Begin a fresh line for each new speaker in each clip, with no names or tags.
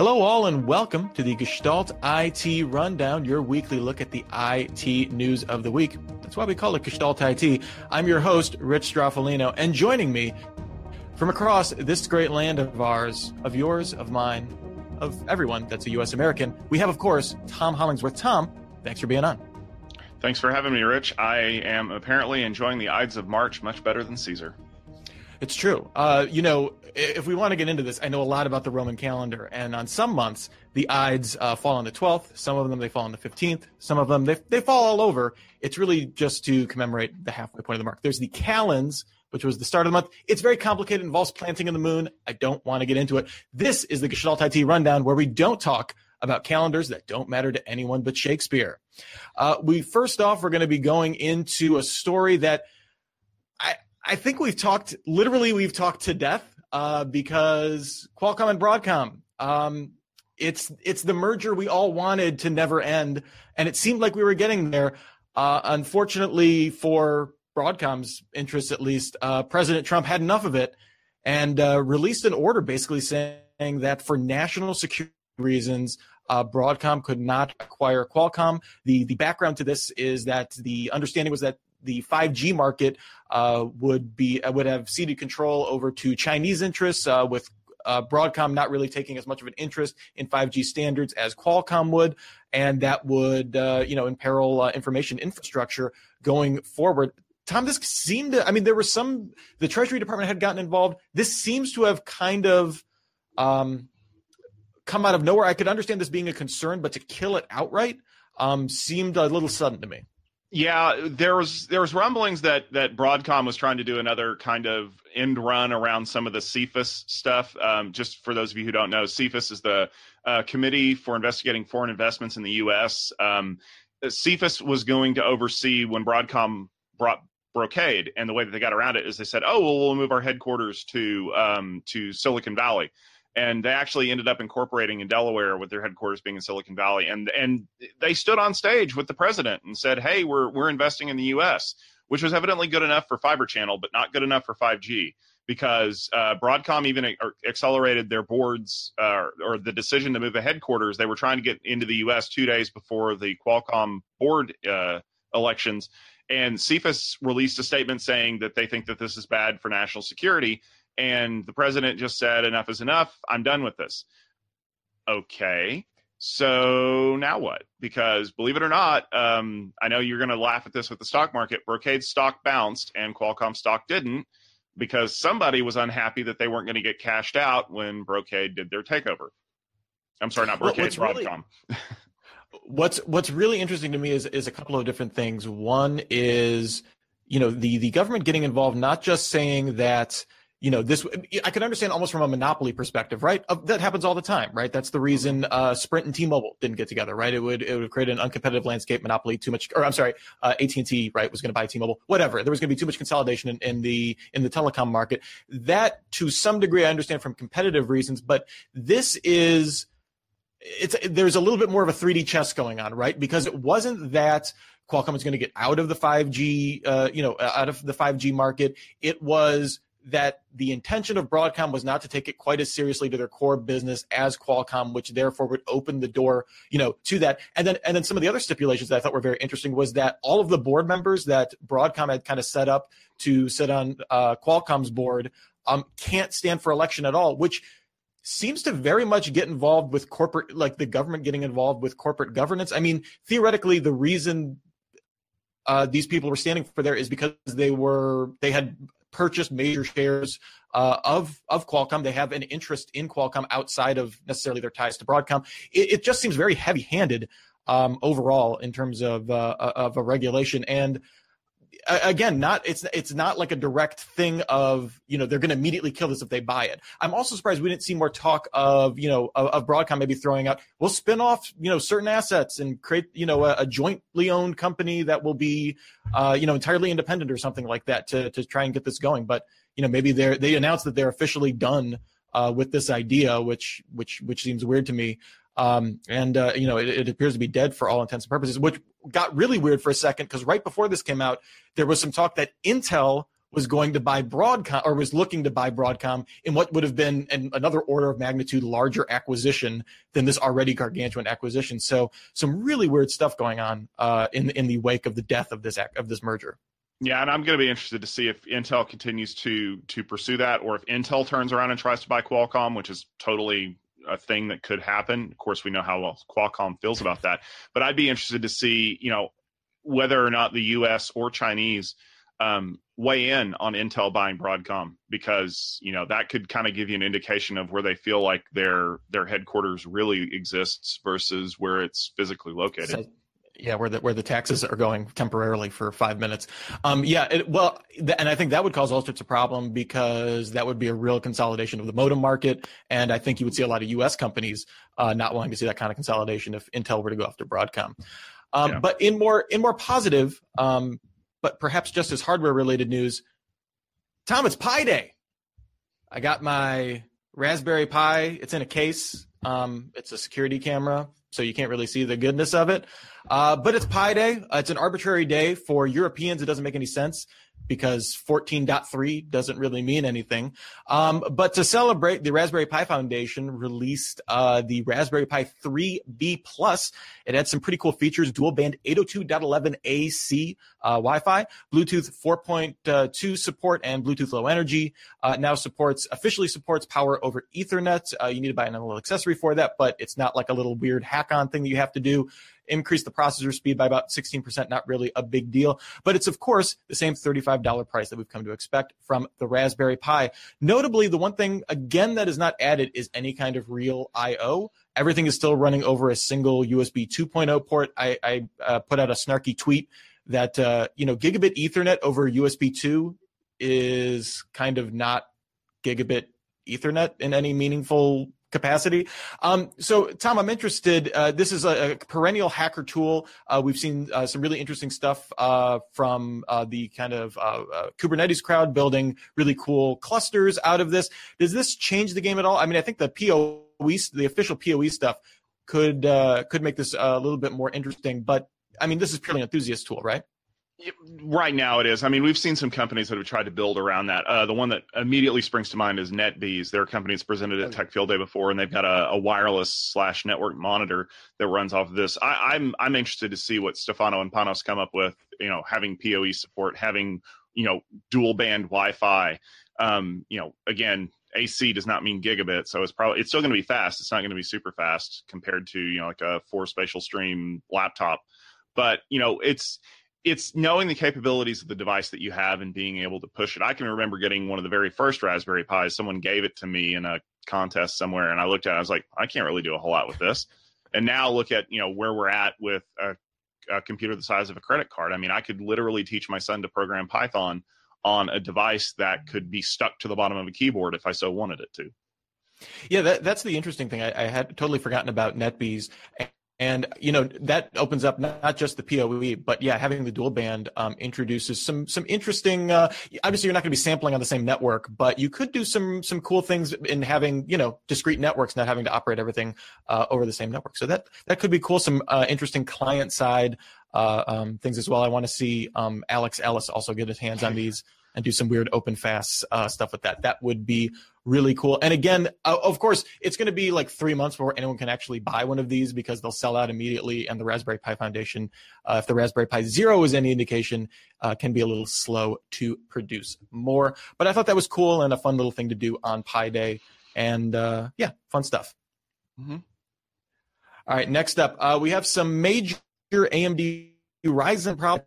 Hello, all, and welcome to the Gestalt IT Rundown, your weekly look at the IT news of the week. That's why we call it Gestalt IT. I'm your host, Rich Stroffolino, and joining me from across this great land of ours, of yours, of mine, of everyone that's a U.S. American, we have, of course, Tom Hollingsworth. Tom, thanks for being on.
Thanks for having me, Rich. I am apparently enjoying the Ides of March much better than Caesar.
It's true. Uh, you know, if we want to get into this, I know a lot about the Roman calendar, and on some months the Ides uh, fall on the 12th. Some of them they fall on the 15th. Some of them they they fall all over. It's really just to commemorate the halfway point of the mark. There's the calends, which was the start of the month. It's very complicated, involves planting in the moon. I don't want to get into it. This is the Gestalt IT rundown where we don't talk about calendars that don't matter to anyone but Shakespeare. Uh, we first off, we're going to be going into a story that I think we've talked literally we've talked to death uh, because Qualcomm and Broadcom. Um, it's it's the merger we all wanted to never end, and it seemed like we were getting there. Uh, unfortunately, for Broadcom's interests at least, uh, President Trump had enough of it and uh, released an order basically saying that for national security reasons, uh, Broadcom could not acquire Qualcomm. The the background to this is that the understanding was that the 5G market uh, would be uh, would have ceded control over to Chinese interests, uh, with uh, Broadcom not really taking as much of an interest in 5G standards as Qualcomm would, and that would uh, you know imperil uh, information infrastructure going forward. Tom, this seemed to, I mean, there was some, the Treasury Department had gotten involved. This seems to have kind of um, come out of nowhere. I could understand this being a concern, but to kill it outright um, seemed a little sudden to me.
Yeah, there was there was rumblings that that Broadcom was trying to do another kind of end run around some of the CFIUS stuff. Um, just for those of you who don't know, CFIUS is the uh, Committee for Investigating Foreign Investments in the U.S. Um, was going to oversee when Broadcom brought Brocade, and the way that they got around it is they said, "Oh, well, we'll move our headquarters to um, to Silicon Valley." And they actually ended up incorporating in Delaware with their headquarters being in Silicon Valley. And and they stood on stage with the president and said hey we're we're investing in the US which was evidently good enough for fiber channel but not good enough for 5G because uh, Broadcom even accelerated their boards uh, or the decision to move the headquarters. They were trying to get into the US 2 days before the Qualcomm board uh, elections. And CFIUS released a statement saying that they think that this is bad for national security and the president just said, enough is enough. I'm done with this. Okay. So now what? Because believe it or not, um, I know you're going to laugh at this with the stock market. Brocade stock bounced and Qualcomm stock didn't because somebody was unhappy that they weren't going to get cashed out when Brocade did their takeover. I'm sorry, not Brocade, well, Broadcom.
Really, what's What's really interesting to me is is a couple of different things. One is, you know, the the government getting involved, not just saying that you know this i can understand almost from a monopoly perspective right? That happens all the time right? That's the reason uh, sprint and t-mobile didn't get together right? It would it would create an uncompetitive landscape monopoly too much or i'm sorry uh, at&t right was going to buy t-mobile whatever. There was going to be too much consolidation in, in the in the telecom market. That to some degree i understand from competitive reasons but this is it's there's a little bit more of a 3d chess going on right? Because it wasn't that Qualcomm was going to get out of the 5G, uh, you know, out of the 5G market. It was that the intention of Broadcom was not to take it quite as seriously to their core business as Qualcomm, which therefore would open the door, you know, to that. And then and then some of the other stipulations that I thought were very interesting was that all of the board members that Broadcom had kind of set up to sit on uh, Qualcomm's board um, can't stand for election at all, which seems to very much get involved with corporate, like the government getting involved with corporate governance. I mean, theoretically, the reason uh, these people were standing for there is because they were they had purchased major shares uh, of of Qualcomm. They have an interest in Qualcomm outside of necessarily their ties to Broadcom. It, it just seems very heavy handed um, overall in terms of uh, of a regulation and again not it's it's not like a direct thing of you know they're going to immediately kill this if they buy it. I'm also surprised we didn't see more talk of you know of, of broadcom maybe throwing out we'll spin off you know certain assets and create you know a, a jointly owned company that will be uh, you know entirely independent or something like that to to try and get this going. But you know maybe they're they announced that they're officially done uh, with this idea which which which seems weird to me um, and uh, you know it, it, appears to be dead for all intents and purposes, which got really weird for a second because right before this came out, there was some talk that Intel was going to buy Broadcom or was looking to buy Broadcom in what would have been an, another order of magnitude larger acquisition than this already gargantuan acquisition. So some really weird stuff going on uh, in in the wake of the death of this of this merger.
Yeah, and I'm going to be interested to see if Intel continues to to pursue that, or if Intel turns around and tries to buy Qualcomm, which is totally a thing that could happen. Of course, we know how Qualcomm feels about that, but I'd be interested to see, you know, whether or not the U.S. or Chinese um, weigh in on Intel buying Broadcom because you know that could kind of give you an indication of where they feel like their their headquarters really exists versus where it's physically located. So,
yeah, where the where the taxes are going temporarily for five minutes. Um, yeah, it, well, th- and I think that would cause all sorts of problem because that would be a real consolidation of the modem market, and I think you would see a lot of U.S. companies uh, not wanting to see that kind of consolidation if Intel were to go after Broadcom. Um, yeah. But in more in more positive, um, but perhaps just as hardware related news, Tom, it's Pi Day. I got my Raspberry Pi. It's in a case. Um, it's a security camera so you can't really see the goodness of it. Uh, but it's Pi Day. Uh, it's an arbitrary day for Europeans. It doesn't make any sense because 14.3 doesn't really mean anything. Um, but to celebrate, the Raspberry Pi Foundation released uh, the Raspberry Pi 3B Plus. It had some pretty cool features: dual band 802.11 AC uh, Wi-Fi, Bluetooth 4.2 support, and Bluetooth Low Energy. Uh, now supports officially supports power over Ethernet. Uh, you need to buy another little accessory for that, but it's not like a little weird hack-on thing that you have to do increase the processor speed by about 16%, not really a big deal. But it's, of course, the same $35 price that we've come to expect from the Raspberry Pi. Notably, the one thing, again, that is not added is any kind of real I.O. Everything is still running over a single USB 2.0 port. I, I uh, put out a snarky tweet that, uh, you know, gigabit Ethernet over USB 2 is kind of not gigabit Ethernet in any meaningful capacity. Um, so, Tom, I'm interested. Uh, this is a, a, perennial hacker tool. Uh, we've seen uh, some really interesting stuff uh, from uh, the kind of uh, Kubernetes crowd building really cool clusters out of this. Does this change the game at all? I mean, I think the POE, the official POE stuff, could could make this a little bit more interesting. But I mean, this is purely an enthusiast tool, right?
Right now, it is. I mean, we've seen some companies that have tried to build around that. Uh, the one that immediately springs to mind is NetBeez. Their company has presented at Tech Field Day before, and they've got a, a wireless slash network monitor that runs off of this. I, I'm I'm interested to see what Stefano and Panos come up with. You know, having PoE support, having you know dual band Wi-Fi. Um, you know, again, AC does not mean gigabit, so it's probably it's still going to be fast. It's not going to be super fast compared to you know like a four spatial stream laptop. But you know, it's it's knowing the capabilities of the device that you have and being able to push it. I can remember getting one of the very first Raspberry Pis. Someone gave it to me in a contest somewhere, and I looked at it. I was like, I can't really do a whole lot with this. And now look at you know where we're at with a, a computer the size of a credit card. I mean, I could literally teach my son to program Python on a device that could be stuck to the bottom of a keyboard if I so wanted it to.
Yeah, that, that's the interesting thing. I, I, had totally forgotten about NetBeez. And you know that opens up not just the PoE, but yeah, having the dual band um, introduces some some interesting. Uh, obviously, you're not going to be sampling on the same network, but you could do some some cool things in having you know discrete networks, not having to operate everything uh, over the same network. So that that could be cool. Some uh, interesting client side uh, um, things as well. I want to see um, Alex Ellis also get his hands on these and do some weird OpenFaaS uh, stuff with that. That would be really cool. And again, uh, of course, it's going to be like three months before anyone can actually buy one of these because they'll sell out immediately. And the Raspberry Pi Foundation, uh, if the Raspberry Pi Zero is any indication, uh, can be a little slow to produce more. But I thought that was cool and a fun little thing to do on Pi Day. And uh, yeah, fun stuff. Mm-hmm. All right, next up, uh, we have some major AMD Ryzen problems.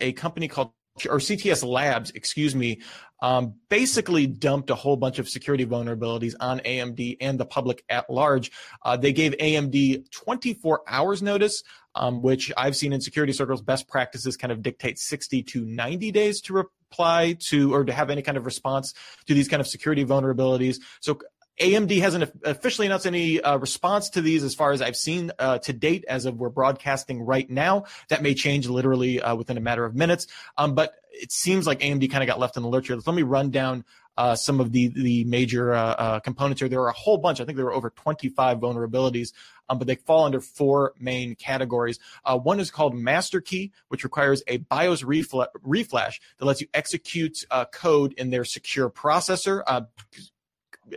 A company called or CTS Labs, excuse me, um, basically dumped a whole bunch of security vulnerabilities on AMD and the public at large. Uh, they gave AMD 24 hours notice, um, which I've seen in security circles. Best practices kind of dictate 60 to 90 days to reply to or to have any kind of response to these kind of security vulnerabilities. So AMD hasn't officially announced any uh, response to these as far as I've seen uh, to date as of we're broadcasting right now. That may change literally uh, within a matter of minutes. Um, but it seems like AMD kind of got left in the lurch here. Let me run down uh, some of the the major uh, uh, components here. There are a whole bunch. I think there were over 25 vulnerabilities, um, but they fall under four main categories. Uh, one is called Master Key, which requires a BIOS refl- reflash that lets you execute uh, code in their secure processor, uh,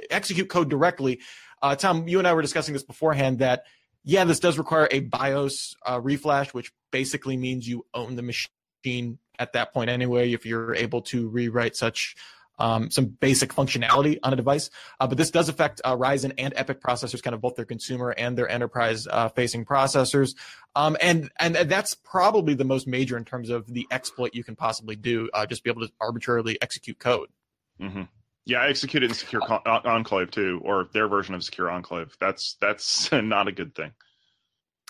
execute code directly. Tom, you and I were discussing this beforehand that yeah, this does require a BIOS reflash, which basically means you own the machine at that point anyway if you're able to rewrite such um, some basic functionality on a device. Uh, but this does affect uh, Ryzen and EPYC processors, kind of both their consumer and their enterprise uh, facing processors. Um, and and that's probably the most major in terms of the exploit you can possibly do, uh, just be able to arbitrarily execute code.
Mm-hmm. Yeah, I executed in Secure Con- Enclave too, or their version of Secure Enclave. That's that's not a good thing.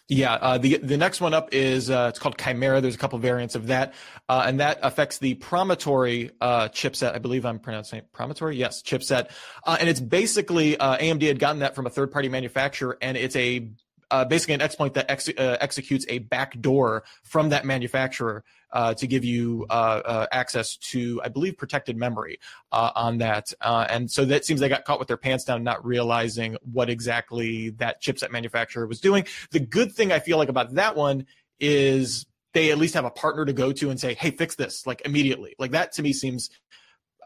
Yeah, uh, the the next one up is uh, it's called Chimera. There's a couple variants of that, uh, and that affects the Promontory uh, chipset. I believe I'm pronouncing it Promontory. Yes, chipset, uh, and it's basically uh, AMD had gotten that from a third party manufacturer, and it's a uh, basically an exploit that ex- uh, executes a backdoor from that manufacturer uh, to give you uh, uh, access to, I believe, protected memory uh, on that. and so that seems they got caught with their pants down, not realizing what exactly that chipset manufacturer was doing. The good thing I feel like about that one is they at least have a partner to go to and say, "Hey, fix this!" Like immediately. Like that to me seems,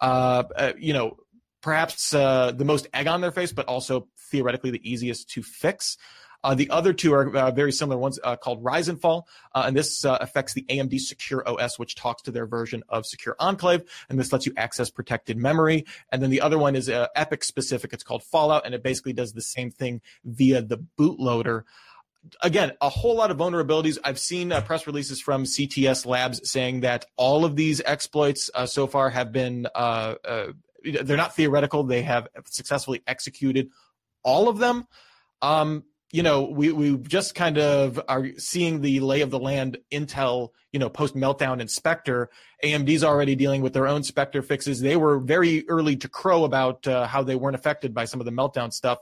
you know, perhaps the most egg on their face, but also theoretically the easiest to fix. Uh, the other two are uh, very similar ones uh, called Ryzenfall, uh, and this uh, affects the AMD Secure OS, which talks to their version of Secure Enclave, and this lets you access protected memory. And then the other one is uh, EPYC specific. It's called Fallout, and it basically does the same thing via the bootloader again, a whole lot of vulnerabilities. I've seen uh, press releases from CTS Labs saying that all of these exploits uh, so far have been, uh, they're not theoretical. They have successfully executed all of them. Um, you know, we we just kind of are seeing the lay of the land. Intel, you know, post meltdown and Spectre. AMD's already dealing with their own Spectre fixes. They were very early to crow about uh, how they weren't affected by some of the meltdown stuff.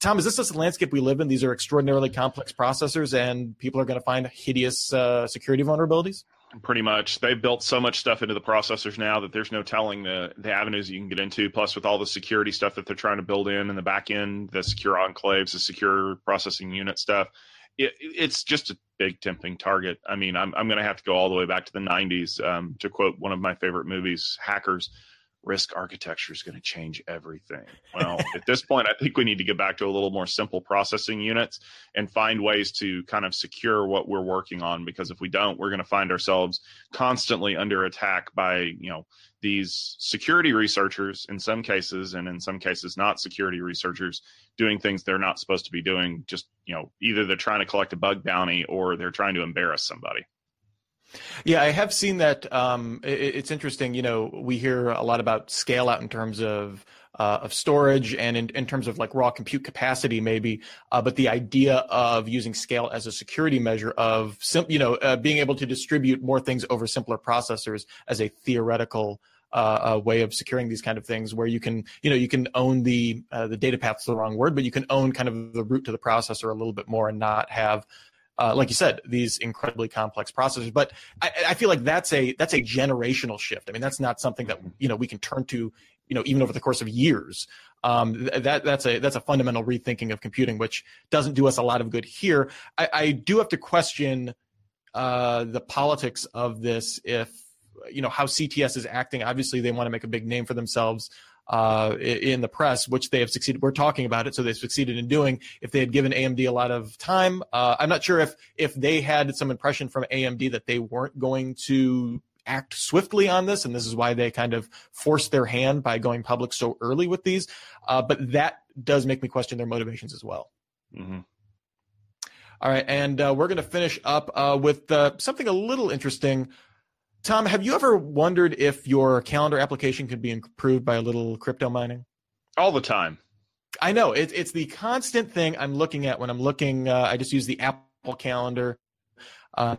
Tom, is this just the landscape we live in? These are extraordinarily complex processors, and people are going to find hideous uh, security vulnerabilities.
Pretty much, they've built so much stuff into the processors now that there's no telling the the avenues you can get into. Plus, with all the security stuff that they're trying to build in in the back end, the secure enclaves, the secure processing unit stuff, it, it's just a big tempting target. I mean, I'm I'm going to have to go all the way back to the '90s um, to quote one of my favorite movies, Hackers RISC architecture is going to change everything. Well, at this point, I think we need to get back to a little more simple processing units and find ways to kind of secure what we're working on. Because if we don't, we're going to find ourselves constantly under attack by, you know, these security researchers in some cases, and in some cases, not security researchers doing things they're not supposed to be doing. Just, you know, either they're trying to collect a bug bounty or they're trying to embarrass somebody.
Yeah, I have seen that. Um, it, it's interesting. You know, we hear a lot about scale out in terms of uh, of storage and in, in, terms of like raw compute capacity, maybe. Uh, but the idea of using scale as a security measure of, sim- you know, uh, being able to distribute more things over simpler processors as a theoretical uh, a way of securing these kind of things where you can you know you can own the uh, the data path's the wrong word but you can own kind of the route to the processor a little bit more and not have uh, like you said, these incredibly complex processors. But I, I, feel like that's a that's a generational shift. I mean, that's not something that you know we can turn to, you know, even over the course of years. Um, that that's a that's a fundamental rethinking of computing, which doesn't do us a lot of good here. I, I do have to question uh, the politics of this. If you know how CTS is acting, obviously they want to make a big name for themselves uh, in the press, which they have succeeded. We're talking about it, so they've succeeded in doing. If they had given AMD a lot of time, uh, I'm not sure if if they had some impression from AMD that they weren't going to act swiftly on this, and this is why they kind of forced their hand by going public so early with these. Uh, but that does make me question their motivations as well. Mm-hmm. All right, and uh, we're going to finish up uh, with uh, something a little interesting. Tom, have you ever wondered if your calendar application could be improved by a little crypto mining?
All the time.
I know it, it's the constant thing I'm looking at when I'm looking. Uh, I just use the Apple Calendar. Uh,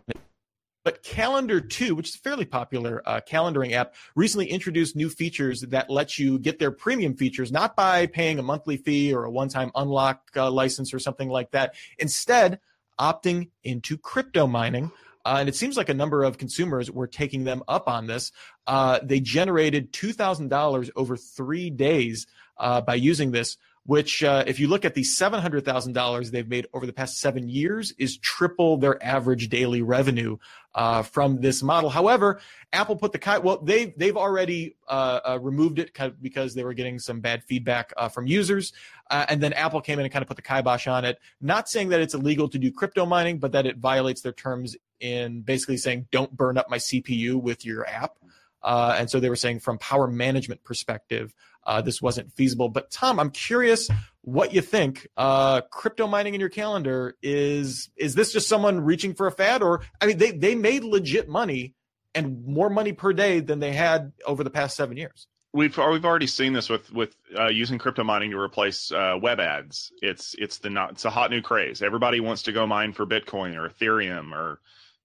but Calendar 2, which is a fairly popular uh, calendaring app, recently introduced new features that let you get their premium features, not by paying a monthly fee or a one time unlock uh, license or something like that. Instead, opting into crypto mining uh, and it seems like a number of consumers were taking them up on this. Uh, they generated two thousand dollars over three days uh, by using this which, uh, if you look at the $700,000 they've made over the past seven years, is triple their average daily revenue uh, from this model. However, Apple put the well, they they've already uh, uh removed it because they were getting some bad feedback uh, from users, uh, and then Apple came in and kind of put the kibosh on it. Not saying that it's illegal to do crypto mining, but that it violates their terms in basically saying don't burn up my CPU with your app. And so they were saying from power management perspective, uh, this wasn't feasible. But Tom, I'm curious what you think. Uh, crypto mining in your calendar is is this just someone reaching for a fad, or I mean, they they made legit money and more money per day than they had over the past seven years.
We've we've already seen this with with uh, using crypto mining to replace uh, web ads. It's it's the not it's a hot new craze. Everybody wants to go mine for Bitcoin or Ethereum or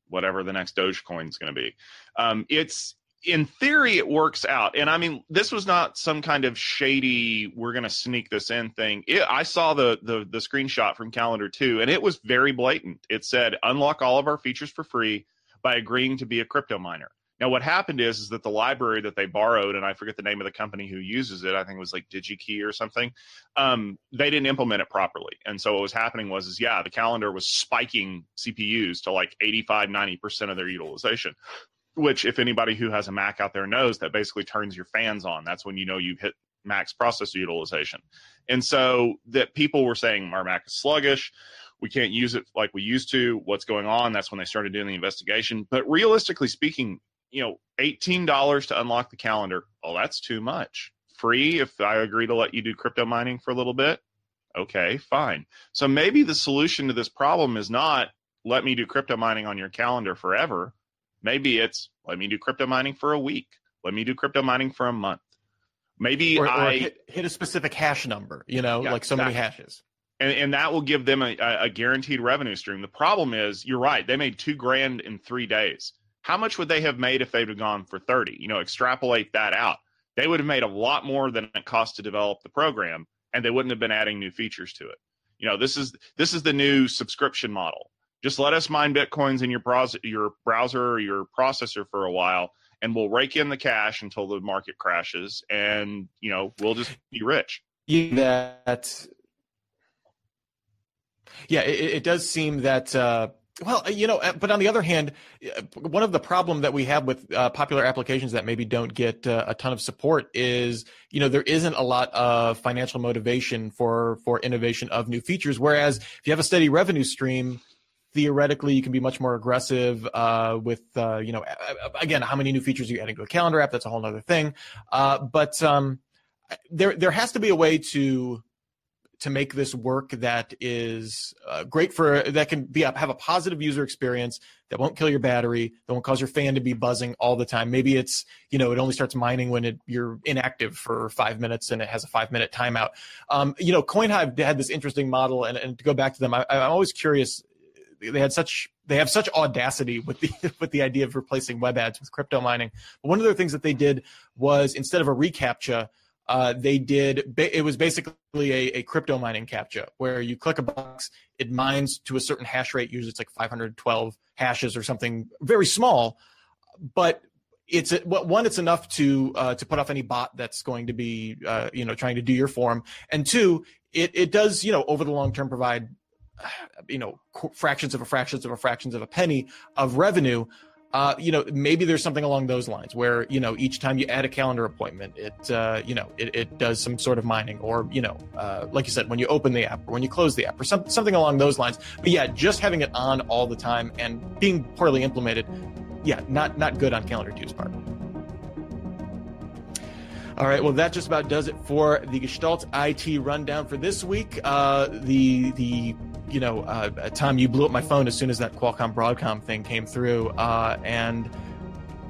whatever the next Dogecoin is going to be. Um, it's in theory it works out. And i mean this was not some kind of shady we're going to sneak this in thing. It, i saw the, the the screenshot from calendar 2 and it was very blatant. It said unlock all of our features for free by agreeing to be a crypto miner. Now what happened is is that the library that they borrowed and i forget the name of the company who uses it i think it was like digikey or something um, they didn't implement it properly. And so what was happening was is yeah the calendar was spiking cpus to like 85 90% of their utilization which if anybody who has a Mac out there knows, that basically turns your fans on. That's when you know you've hit max processor utilization. And so that people were saying our Mac is sluggish. We can't use it like we used to. What's going on? That's when they started doing the investigation. But realistically speaking, you know, $18 to unlock the calendar. Oh, that's too much. Free if I agree to let you do crypto mining for a little bit. Okay, fine. So maybe the solution to this problem is not let me do crypto mining on your calendar forever Maybe it's let me do crypto mining for a week. Let me do crypto mining for a month. Maybe
or,
I
hit, hit, a specific hash number, you know, yeah, like so exactly. many hashes.
And, and that will give them a, a guaranteed revenue stream. The problem is, you're right. They made two grand in three days. How much would they have made if they'd have gone for 30? You know, extrapolate that out. They would have made a lot more than it cost to develop the program, and they wouldn't have been adding new features to it. You know, this is this is the new subscription model. Just let us mine bitcoins in your browser, your browser or your processor for a while, and we'll rake in the cash until the market crashes, and you know we'll just be rich.
Yeah, that. Yeah, it, it does seem that. Uh, well, you know, uh, but on the other hand, uh, one of the problem that we have with uh, popular applications that maybe don't get uh, a ton of support is, you know, there isn't a lot of financial motivation for for innovation of new features. Whereas if you have a steady revenue stream, theoretically you can be much more aggressive uh, with uh, you know again how many new features you adding to a calendar app? That's a whole other thing. Uh, but um, there there has to be a way to to make this work that is uh, great for that can be have a positive user experience that won't kill your battery that won't cause your fan to be buzzing all the time. Maybe it's you know it only starts mining when it, you're inactive for five minutes and it has a five minute timeout. Um, you know coinhive had this interesting model and, and to go back to them I, i'm always curious they had such they have such audacity with the with the idea of replacing web ads with crypto mining. But one of the things that they did was instead of a reCAPTCHA, uh, they did it was basically a, a, crypto mining captcha where you click a box, it mines to a certain hash rate. Usually it's like 512 hashes or something very small, but it's one it's enough to uh, to put off any bot that's going to be uh, you know trying to do your form and two it, it does you know over the long term provide you know fractions of a fractions of a fractions of a penny of revenue uh, you know maybe there's something along those lines where you know each time you add a calendar appointment it uh, you know it, it does some sort of mining or you know uh, like you said when you open the app or when you close the app or some, something along those lines but yeah just having it on all the time and being poorly implemented yeah not not good on calendar 2's part all right, well, that just about does it for the Gestalt IT rundown for this week. Uh, the the you know, uh, Tom, you blew up my phone as soon as that Qualcomm Broadcom thing came through, uh, and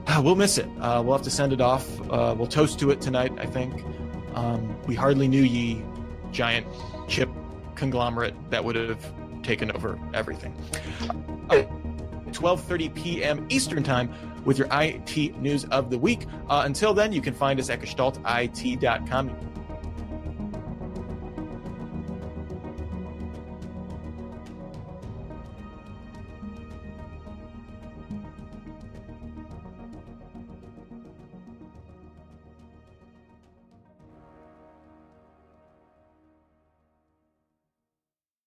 uh, we'll miss it. Uh, we'll have to send it off. Uh, we'll toast to it tonight, I think. Um, we hardly knew ye, giant chip conglomerate that would have taken over everything. 12:30 p.m. Eastern Time with your IT news of the week. Uh, until then, you can find us at gestaltit.com.